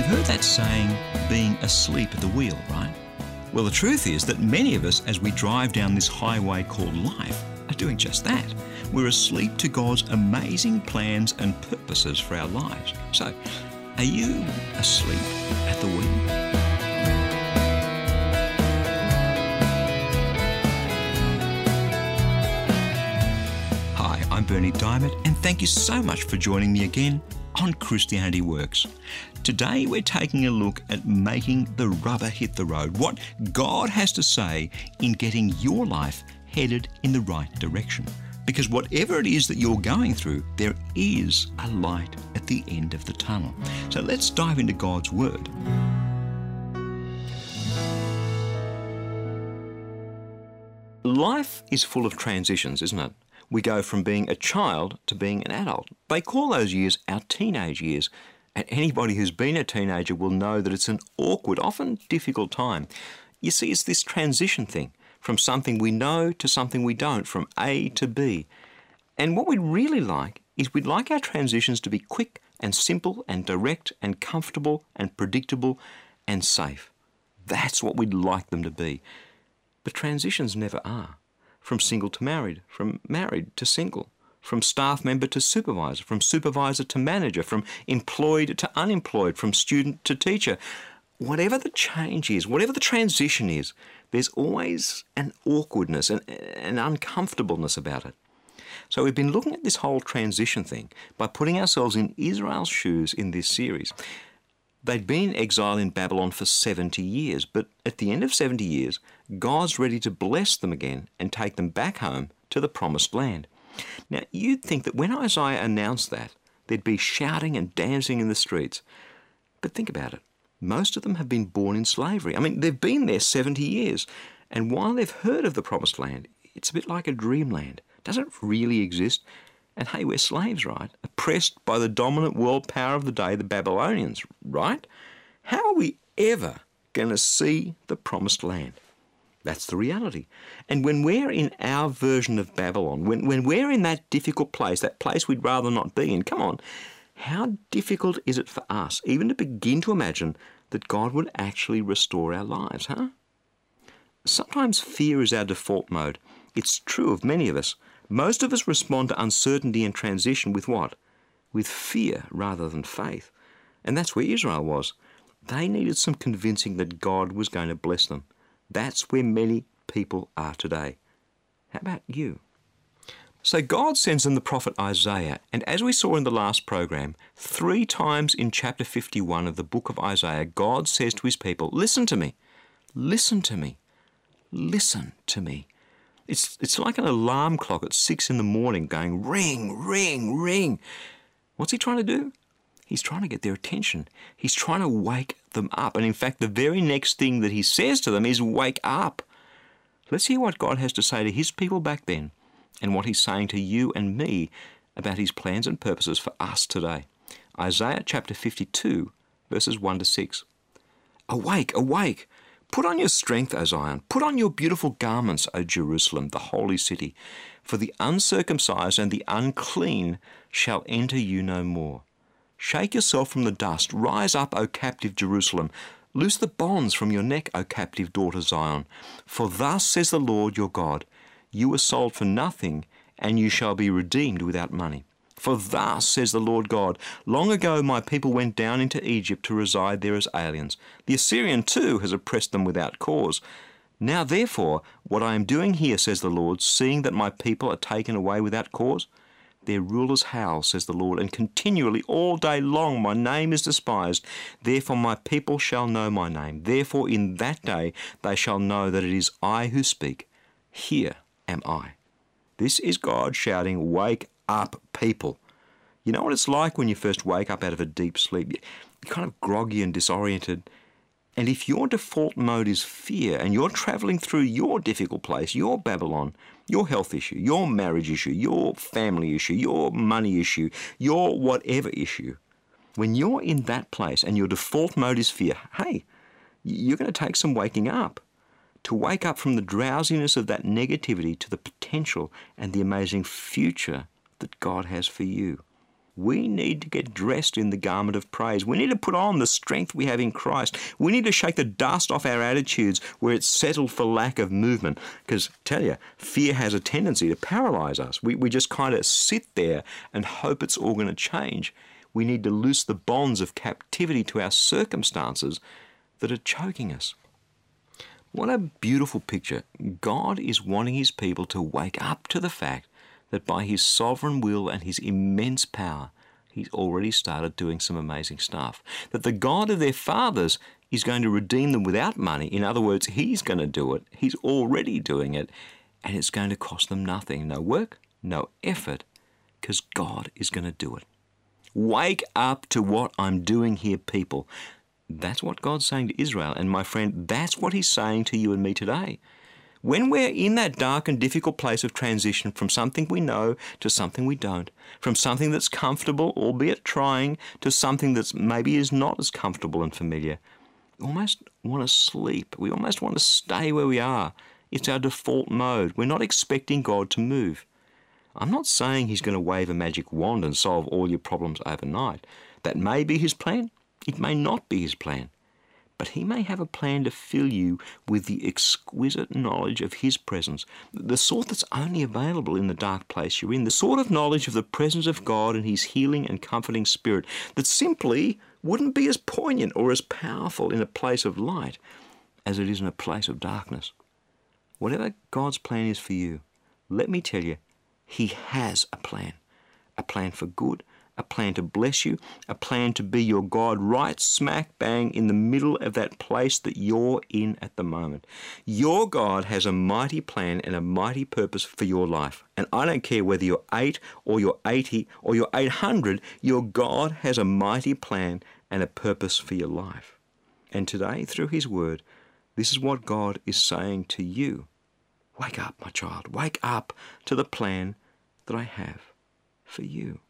You've heard that saying, being asleep at the wheel, right? Well, the truth is that many of us, as we drive down this highway called life, are doing just that. We're asleep to God's amazing plans and purposes for our lives. So, are you asleep at the wheel? Berni Dymet, and thank you so much for joining me again on Christianity Works. Today we're taking a look at making the rubber hit the road, what God has to say in getting your life headed in the right direction. Because whatever it is that you're going through, there is a light at the end of the tunnel. So let's dive into God's Word. Life is full of transitions, isn't it? We go from being a child to being an adult. They call those years our teenage years. And anybody who's been a teenager will know that it's an awkward, often difficult time. You see, it's this transition thing from something we know to something we don't, from A to B. And what we'd really like is we'd like our transitions to be quick and simple and direct and comfortable and predictable and safe. That's what we'd like them to be. But transitions never are. From single to married, from married to single, from staff member to supervisor, from supervisor to manager, from employed to unemployed, from student to teacher. Whatever the change is, whatever the transition is, there's always an awkwardness and an uncomfortableness about it. So we've been looking at this whole transition thing by putting ourselves in Israel's shoes in this series. They'd been exiled in Babylon for 70 years, but at the end of 70 years, God's ready to bless them again and take them back home to the promised land. Now, you'd think that when Isaiah announced that, there'd be shouting and dancing in the streets. But think about it. Most of them have been born in slavery. I mean, they've been there 70 years. And while they've heard of the promised land, it's a bit like a dreamland. It doesn't really exist. And hey, we're slaves, right? Oppressed by the dominant world power of the day, the Babylonians, right? How are we ever going to see the promised land? That's the reality. And when we're in our version of Babylon, when, when we're in that difficult place, that place we'd rather not be in, come on, how difficult is it for us even to begin to imagine that God would actually restore our lives, huh? Sometimes fear is our default mode. It's true of many of us. Most of us respond to uncertainty and transition with what? With fear rather than faith. And that's where Israel was. They needed some convincing that God was going to bless them. That's where many people are today. How about you? So God sends them the prophet Isaiah, and as we saw in the last program, three times in chapter 51 of the book of Isaiah, God says to his people, Listen to me, listen to me, listen to me. It's, it's like an alarm clock at six in the morning going ring, ring, ring. What's he trying to do? He's trying to get their attention. He's trying to wake them up. And in fact, the very next thing that he says to them is, Wake up. Let's hear what God has to say to his people back then and what he's saying to you and me about his plans and purposes for us today. Isaiah chapter 52, verses 1 to 6. Awake, awake! Put on your strength, O Zion. Put on your beautiful garments, O Jerusalem, the holy city. For the uncircumcised and the unclean shall enter you no more. Shake yourself from the dust. Rise up, O captive Jerusalem. Loose the bonds from your neck, O captive daughter Zion. For thus says the Lord your God You were sold for nothing, and you shall be redeemed without money. For thus says the Lord God Long ago my people went down into Egypt to reside there as aliens. The Assyrian too has oppressed them without cause. Now therefore, what I am doing here, says the Lord, seeing that my people are taken away without cause, their rulers howl, says the Lord, and continually all day long my name is despised. Therefore my people shall know my name. Therefore in that day they shall know that it is I who speak. Here am I. This is God shouting, Wake up, people. You know what it's like when you first wake up out of a deep sleep? You're kind of groggy and disoriented. And if your default mode is fear and you're traveling through your difficult place, your Babylon, your health issue, your marriage issue, your family issue, your money issue, your whatever issue, when you're in that place and your default mode is fear, hey, you're going to take some waking up. To wake up from the drowsiness of that negativity to the potential and the amazing future that God has for you. We need to get dressed in the garment of praise. We need to put on the strength we have in Christ. We need to shake the dust off our attitudes where it's settled for lack of movement. Because, tell you, fear has a tendency to paralyze us. We, we just kind of sit there and hope it's all going to change. We need to loose the bonds of captivity to our circumstances that are choking us. What a beautiful picture. God is wanting His people to wake up to the fact that by his sovereign will and his immense power, he's already started doing some amazing stuff. That the God of their fathers is going to redeem them without money. In other words, he's going to do it. He's already doing it. And it's going to cost them nothing no work, no effort, because God is going to do it. Wake up to what I'm doing here, people. That's what God's saying to Israel. And my friend, that's what He's saying to you and me today. When we're in that dark and difficult place of transition from something we know to something we don't, from something that's comfortable, albeit trying, to something that's maybe is not as comfortable and familiar, we almost want to sleep. We almost want to stay where we are. It's our default mode. We're not expecting God to move. I'm not saying He's going to wave a magic wand and solve all your problems overnight. That may be His plan. It may not be His plan but he may have a plan to fill you with the exquisite knowledge of his presence, the sort that's only available in the dark place you're in, the sort of knowledge of the presence of God and his healing and comforting spirit that simply wouldn't be as poignant or as powerful in a place of light as it is in a place of darkness. Whatever God's plan is for you, let me tell you, he has a plan. A plan for good, a plan to bless you, a plan to be your God right smack bang in the middle of that place that you're in at the moment. Your God has a mighty plan and a mighty purpose for your life. And I don't care whether you're 8 or you're 80 or you're 800, your God has a mighty plan and a purpose for your life. And today, through His Word, this is what God is saying to you. Wake up, my child. Wake up to the plan that I have for you.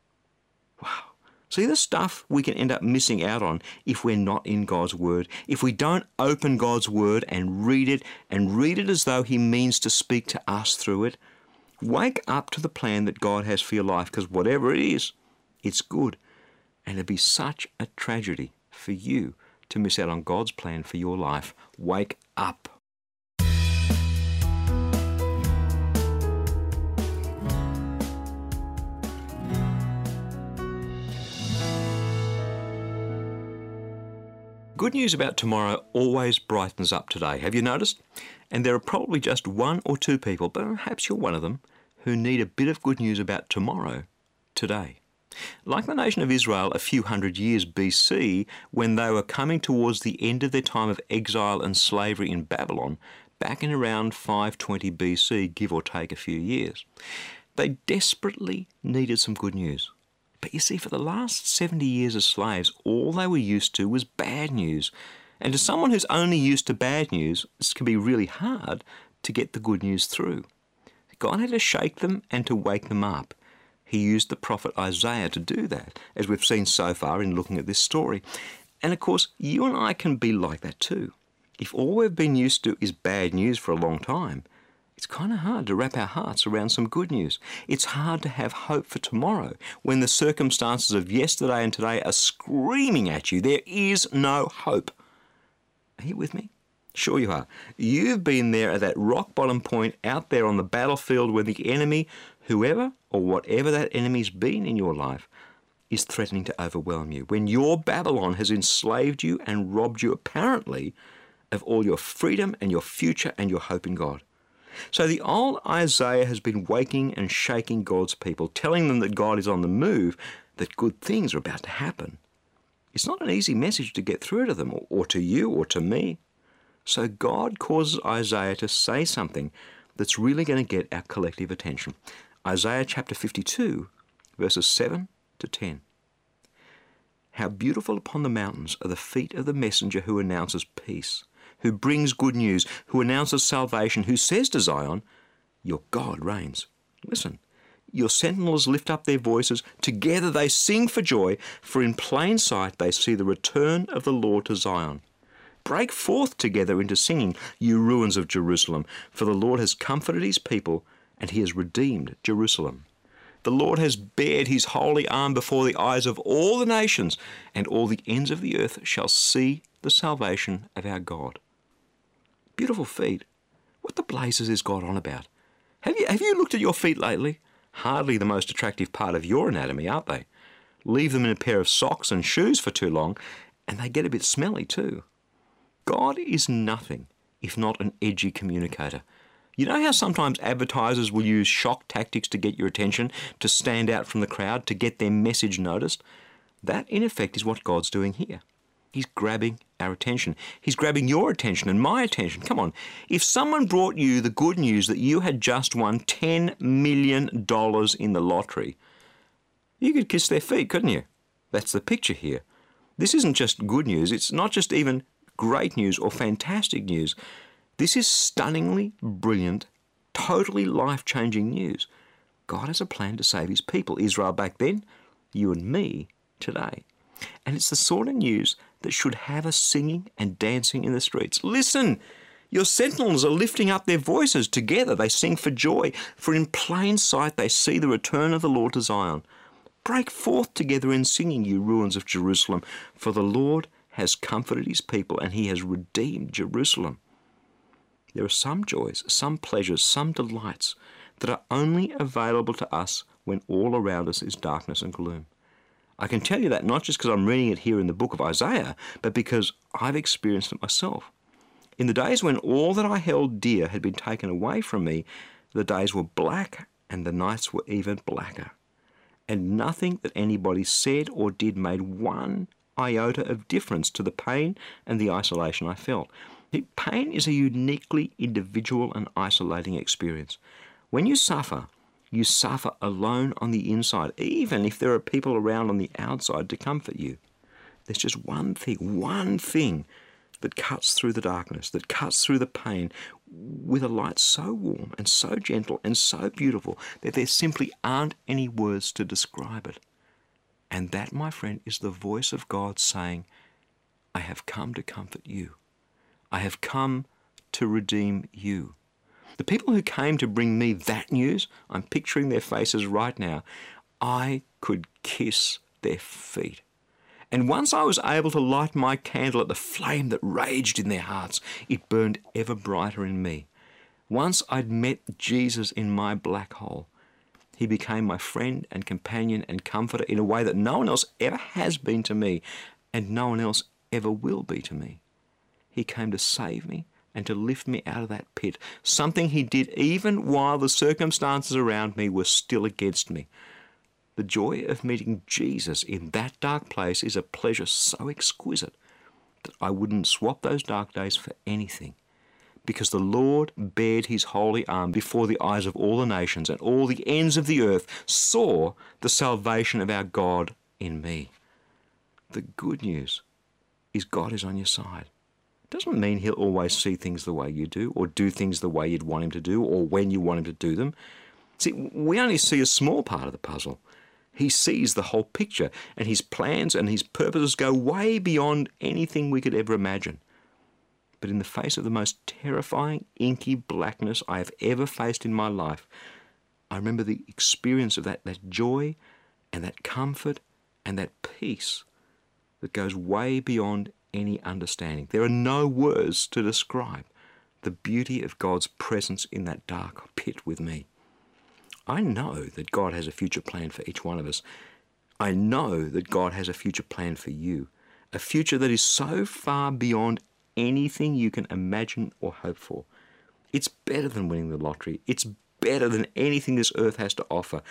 Wow. See the stuff we can end up missing out on if we're not in God's Word, if we don't open God's Word and read it and read it as though He means to speak to us through it. Wake up to the plan that God has for your life because whatever it is, it's good. And it'd be such a tragedy for you to miss out on God's plan for your life. Wake up. Good news about tomorrow always brightens up today. Have you noticed? And there are probably just one or two people, but perhaps you're one of them, who need a bit of good news about tomorrow today. Like the nation of Israel a few hundred years BC, when they were coming towards the end of their time of exile and slavery in Babylon, back in around 520 BC, give or take a few years, they desperately needed some good news. But you see, for the last 70 years as slaves, all they were used to was bad news. And to someone who's only used to bad news, this can be really hard to get the good news through. God had to shake them and to wake them up. He used the prophet Isaiah to do that, as we've seen so far in looking at this story. And of course, you and I can be like that too. If all we've been used to is bad news for a long time, it's kind of hard to wrap our hearts around some good news. It's hard to have hope for tomorrow when the circumstances of yesterday and today are screaming at you. There is no hope. Are you with me? Sure, you are. You've been there at that rock bottom point out there on the battlefield where the enemy, whoever or whatever that enemy's been in your life, is threatening to overwhelm you. When your Babylon has enslaved you and robbed you, apparently, of all your freedom and your future and your hope in God. So the old Isaiah has been waking and shaking God's people, telling them that God is on the move, that good things are about to happen. It's not an easy message to get through to them, or to you, or to me. So God causes Isaiah to say something that's really going to get our collective attention. Isaiah chapter 52, verses 7 to 10. How beautiful upon the mountains are the feet of the messenger who announces peace who brings good news, who announces salvation, who says to Zion, Your God reigns. Listen, your sentinels lift up their voices. Together they sing for joy, for in plain sight they see the return of the Lord to Zion. Break forth together into singing, you ruins of Jerusalem, for the Lord has comforted his people and he has redeemed Jerusalem. The Lord has bared his holy arm before the eyes of all the nations, and all the ends of the earth shall see the salvation of our God. Beautiful feet. What the blazes is God on about? Have you, have you looked at your feet lately? Hardly the most attractive part of your anatomy, aren't they? Leave them in a pair of socks and shoes for too long, and they get a bit smelly too. God is nothing if not an edgy communicator. You know how sometimes advertisers will use shock tactics to get your attention, to stand out from the crowd, to get their message noticed? That, in effect, is what God's doing here. He's grabbing our attention. He's grabbing your attention and my attention. Come on. If someone brought you the good news that you had just won $10 million in the lottery, you could kiss their feet, couldn't you? That's the picture here. This isn't just good news, it's not just even great news or fantastic news. This is stunningly brilliant, totally life changing news. God has a plan to save his people, Israel back then, you and me today. And it's the sort of news that should have us singing and dancing in the streets. Listen! Your sentinels are lifting up their voices. Together they sing for joy, for in plain sight they see the return of the Lord to Zion. Break forth together in singing, you ruins of Jerusalem, for the Lord has comforted his people and he has redeemed Jerusalem. There are some joys, some pleasures, some delights that are only available to us when all around us is darkness and gloom. I can tell you that not just because I'm reading it here in the book of Isaiah, but because I've experienced it myself. In the days when all that I held dear had been taken away from me, the days were black and the nights were even blacker and nothing that anybody said or did made one iota of difference to the pain and the isolation I felt. Pain is a uniquely individual and isolating experience. When you suffer, you suffer alone on the inside, even if there are people around on the outside to comfort you. There's just one thing, one thing that cuts through the darkness, that cuts through the pain with a light so warm and so gentle and so beautiful that there simply aren't any words to describe it. And that, my friend, is the voice of God saying, I have come to comfort you. I have come to redeem you. The people who came to bring me that news, I'm picturing their faces right now. I could kiss their feet. And once I was able to light my candle at the flame that raged in their hearts, it burned ever brighter in me. Once I'd met Jesus in my black hole, he became my friend and companion and comforter in a way that no one else ever has been to me, and no one else ever will be to me. He came to save me and to lift me out of that pit, something he did even while the circumstances around me were still against me. The joy of meeting Jesus in that dark place is a pleasure so exquisite that I wouldn't swap those dark days for anything. Because the Lord bared his holy arm before the eyes of all the nations, and all the ends of the earth saw the salvation of our God in me. The good news is God is on your side. Doesn't mean he'll always see things the way you do, or do things the way you'd want him to do, or when you want him to do them. See, we only see a small part of the puzzle. He sees the whole picture, and his plans and his purposes go way beyond anything we could ever imagine. But in the face of the most terrifying, inky blackness I have ever faced in my life, I remember the experience of that, that joy and that comfort and that peace that goes way beyond any understanding. There are no words to describe the beauty of God's presence in that dark pit with me. I know that God has a future plan for each one of us. I know that God has a future plan for you, a future that is so far beyond anything you can imagine or hope for. It's better than winning the lottery. It's better than anything this earth has to offer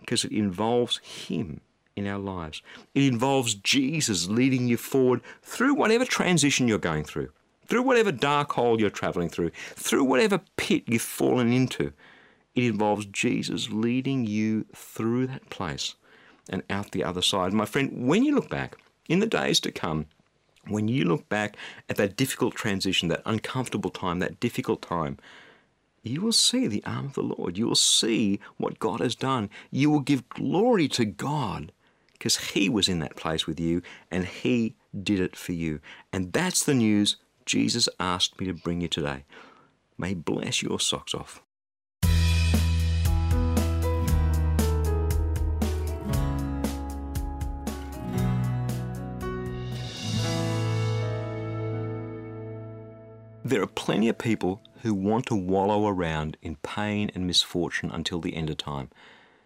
because it involves Him in our lives. It involves Jesus leading you forward through whatever transition you're going through, through whatever dark hole you're traveling through, through whatever pit you've fallen into. It involves Jesus leading you through that place and out the other side. My friend, when you look back in the days to come, when you look back at that difficult transition, that uncomfortable time, that difficult time, you will see the arm of the Lord. You will see what God has done. You will give glory to God because He was in that place with you and He did it for you. And that's the news Jesus asked me to bring you today. May bless your socks off. There are plenty of people who want to wallow around in pain and misfortune until the end of time.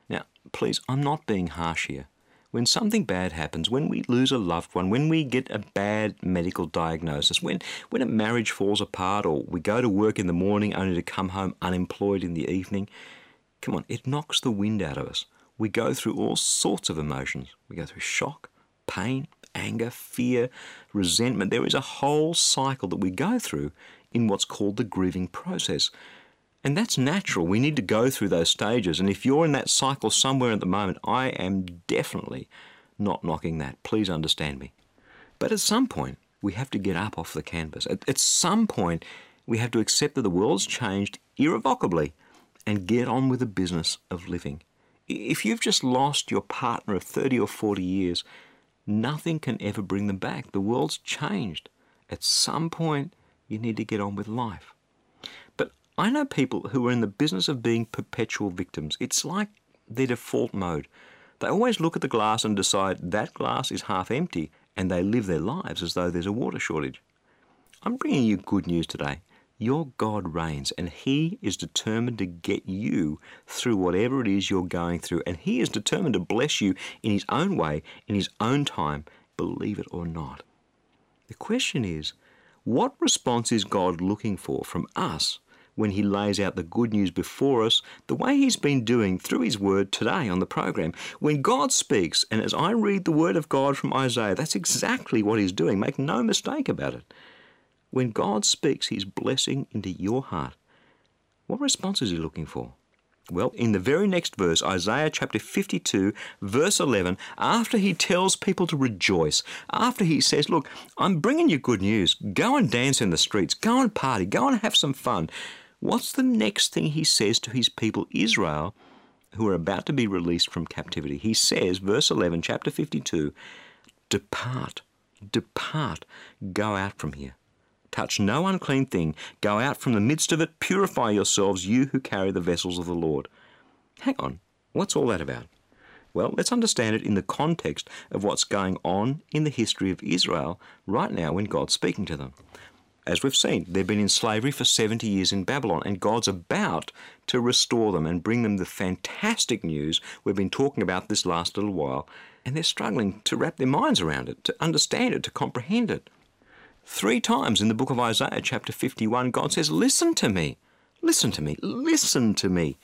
Now, please, I'm not being harsh here. When something bad happens, when we lose a loved one, when we get a bad medical diagnosis, when, when a marriage falls apart, or we go to work in the morning only to come home unemployed in the evening, come on, it knocks the wind out of us. We go through all sorts of emotions. We go through shock, pain, anger, fear, resentment. There is a whole cycle that we go through in what's called the grieving process. And that's natural. We need to go through those stages. And if you're in that cycle somewhere at the moment, I am definitely not knocking that. Please understand me. But at some point, we have to get up off the canvas. At, at some point, we have to accept that the world's changed irrevocably and get on with the business of living. If you've just lost your partner of 30 or 40 years, Nothing can ever bring them back. The world's changed. At some point, you need to get on with life. I know people who are in the business of being perpetual victims. It's like their default mode. They always look at the glass and decide that glass is half empty, and they live their lives as though there's a water shortage. I'm bringing you good news today. Your God reigns and He is determined to get you through whatever it is you're going through. And He is determined to bless you in His own way, in His own time, believe it or not. The question is, what response is God looking for from us when He lays out the good news before us, the way He's been doing through His Word today on the program? When God speaks, and as I read the Word of God from Isaiah, that's exactly what He's doing. Make no mistake about it. When God speaks His blessing into your heart, what response is He looking for? Well, in the very next verse, Isaiah chapter 52, verse 11, after he tells people to rejoice, after he says, Look, I'm bringing you good news, go and dance in the streets, go and party, go and have some fun. What's the next thing he says to his people, Israel, who are about to be released from captivity? He says, verse 11, chapter 52, Depart, depart, go out from here. Touch no unclean thing. Go out from the midst of it. Purify yourselves, you who carry the vessels of the Lord. Hang on. What's all that about? Well, let's understand it in the context of what's going on in the history of Israel right now when God's speaking to them. As we've seen, they've been in slavery for 70 years in Babylon, and God's about to restore them and bring them the fantastic news we've been talking about this last little while, and they're struggling to wrap their minds around it, to understand it, to comprehend it. Three times in the book of Isaiah, chapter 51, God says, Listen to me, listen to me, listen to me.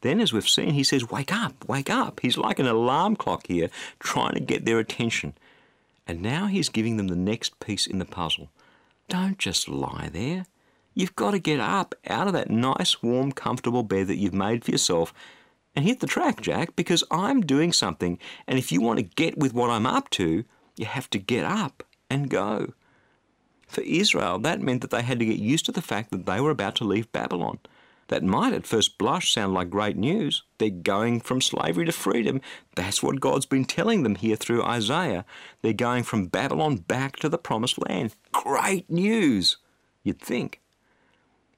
Then, as we've seen, he says, Wake up, wake up. He's like an alarm clock here, trying to get their attention. And now he's giving them the next piece in the puzzle. Don't just lie there. You've got to get up out of that nice, warm, comfortable bed that you've made for yourself and hit the track, Jack, because I'm doing something. And if you want to get with what I'm up to, you have to get up and go. For Israel, that meant that they had to get used to the fact that they were about to leave Babylon. That might at first blush sound like great news. They're going from slavery to freedom. That's what God's been telling them here through Isaiah. They're going from Babylon back to the promised land. Great news, you'd think.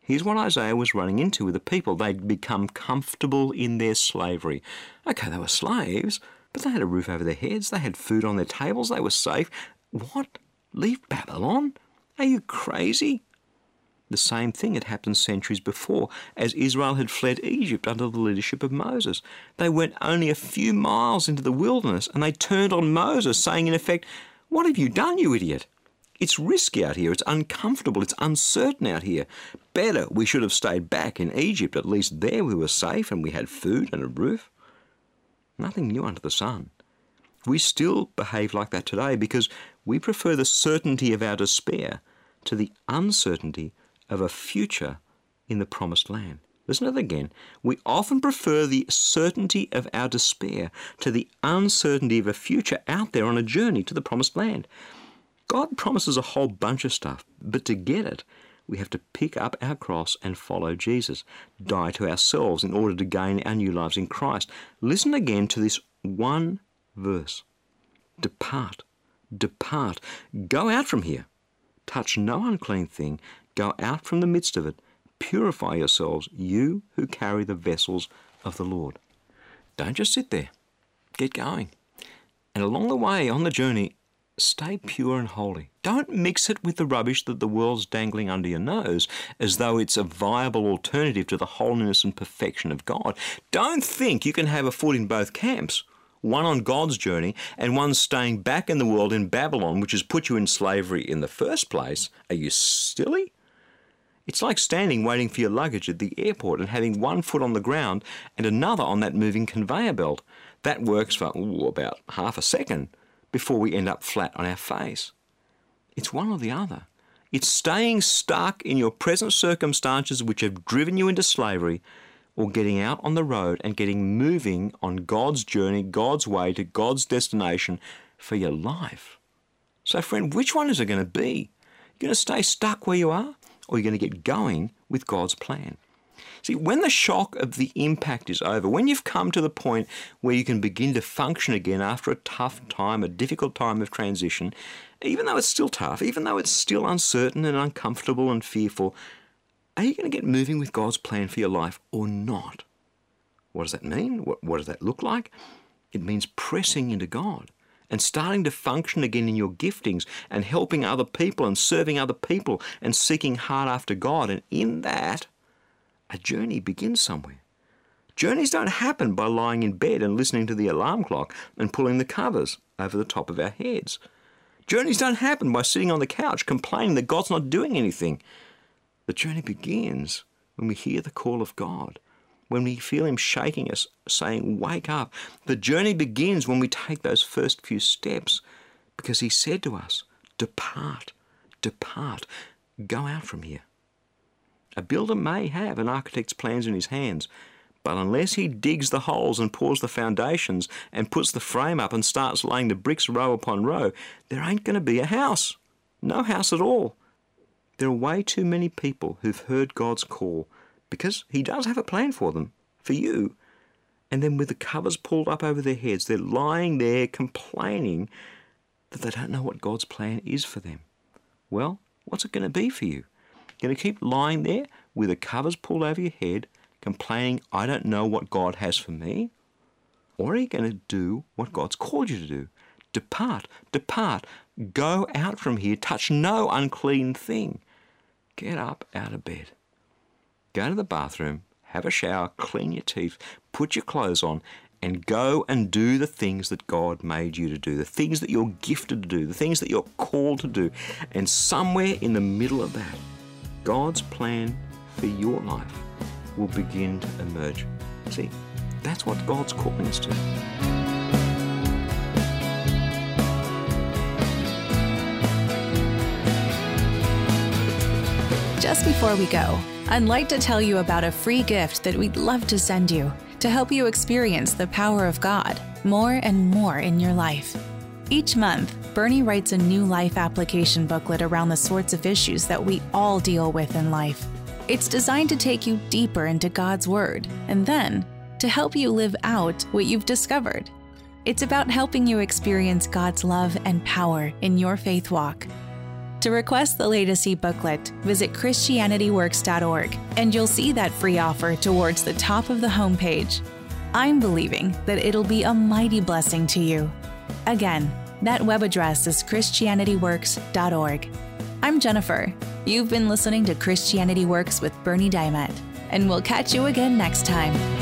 Here's what Isaiah was running into with the people. They'd become comfortable in their slavery. Okay, they were slaves, but they had a roof over their heads, they had food on their tables, they were safe. What? Leave Babylon? Are you crazy? The same thing had happened centuries before, as Israel had fled Egypt under the leadership of Moses. They went only a few miles into the wilderness and they turned on Moses, saying, in effect, What have you done, you idiot? It's risky out here, it's uncomfortable, it's uncertain out here. Better we should have stayed back in Egypt. At least there we were safe and we had food and a roof. Nothing new under the sun. We still behave like that today because we prefer the certainty of our despair to the uncertainty of a future in the promised land. Listen to that again. We often prefer the certainty of our despair to the uncertainty of a future out there on a journey to the promised land. God promises a whole bunch of stuff, but to get it, we have to pick up our cross and follow Jesus, die to ourselves in order to gain our new lives in Christ. Listen again to this one verse Depart, depart, go out from here. Touch no unclean thing. Go out from the midst of it. Purify yourselves, you who carry the vessels of the Lord. Don't just sit there. Get going. And along the way, on the journey, stay pure and holy. Don't mix it with the rubbish that the world's dangling under your nose as though it's a viable alternative to the holiness and perfection of God. Don't think you can have a foot in both camps one on God's journey and one staying back in the world in Babylon, which has put you in slavery in the first place. Are you silly? It's like standing waiting for your luggage at the airport and having one foot on the ground and another on that moving conveyor belt. That works for ooh, about half a second before we end up flat on our face. It's one or the other. It's staying stuck in your present circumstances which have driven you into slavery or getting out on the road and getting moving on God's journey, God's way to God's destination for your life. So, friend, which one is it going to be? You're going to stay stuck where you are or you're going to get going with God's plan. See, when the shock of the impact is over, when you've come to the point where you can begin to function again after a tough time, a difficult time of transition, even though it's still tough, even though it's still uncertain and uncomfortable and fearful, are you going to get moving with God's plan for your life or not? What does that mean? What, what does that look like? It means pressing into God and starting to function again in your giftings and helping other people and serving other people and seeking hard after God. And in that, a journey begins somewhere. Journeys don't happen by lying in bed and listening to the alarm clock and pulling the covers over the top of our heads. Journeys don't happen by sitting on the couch complaining that God's not doing anything. The journey begins when we hear the call of God when we feel Him shaking us, saying, Wake up. The journey begins when we take those first few steps because He said to us, Depart, depart, go out from here. A builder may have an architect's plans in his hands, but unless he digs the holes and pours the foundations and puts the frame up and starts laying the bricks row upon row, there ain't going to be a house. No house at all. There are way too many people who've heard God's call because He does have a plan for them, for you. And then with the covers pulled up over their heads, they're lying there complaining that they don't know what God's plan is for them. Well, what's it going to be for you? You're going to keep lying there with the covers pulled over your head, complaining, I don't know what God has for me? Or are you going to do what God's called you to do? Depart, depart, go out from here, touch no unclean thing. Get up out of bed go to the bathroom, have a shower, clean your teeth, put your clothes on, and go and do the things that God made you to do, the things that you're gifted to do, the things that you're called to do. And somewhere in the middle of that, God's plan for your life will begin to emerge. See, that's what God's calling us to. Just before we go, I'd like to tell you about a free gift that we'd love to send you to help you experience the power of God more and more in your life. Each month, Berni writes a new life application booklet around the sorts of issues that we all deal with in life. It's designed to take you deeper into God's Word and then to help you live out what you've discovered. It's about helping you experience God's love and power in your faith walk to request the latest e-booklet, visit christianityworks.org and you'll see that free offer towards the top of the homepage. I'm believing that it'll be a mighty blessing to you. Again, that web address is christianityworks.org. I'm Jennifer. You've been listening to Christianity Works with Berni Dymet, and we'll catch you again next time.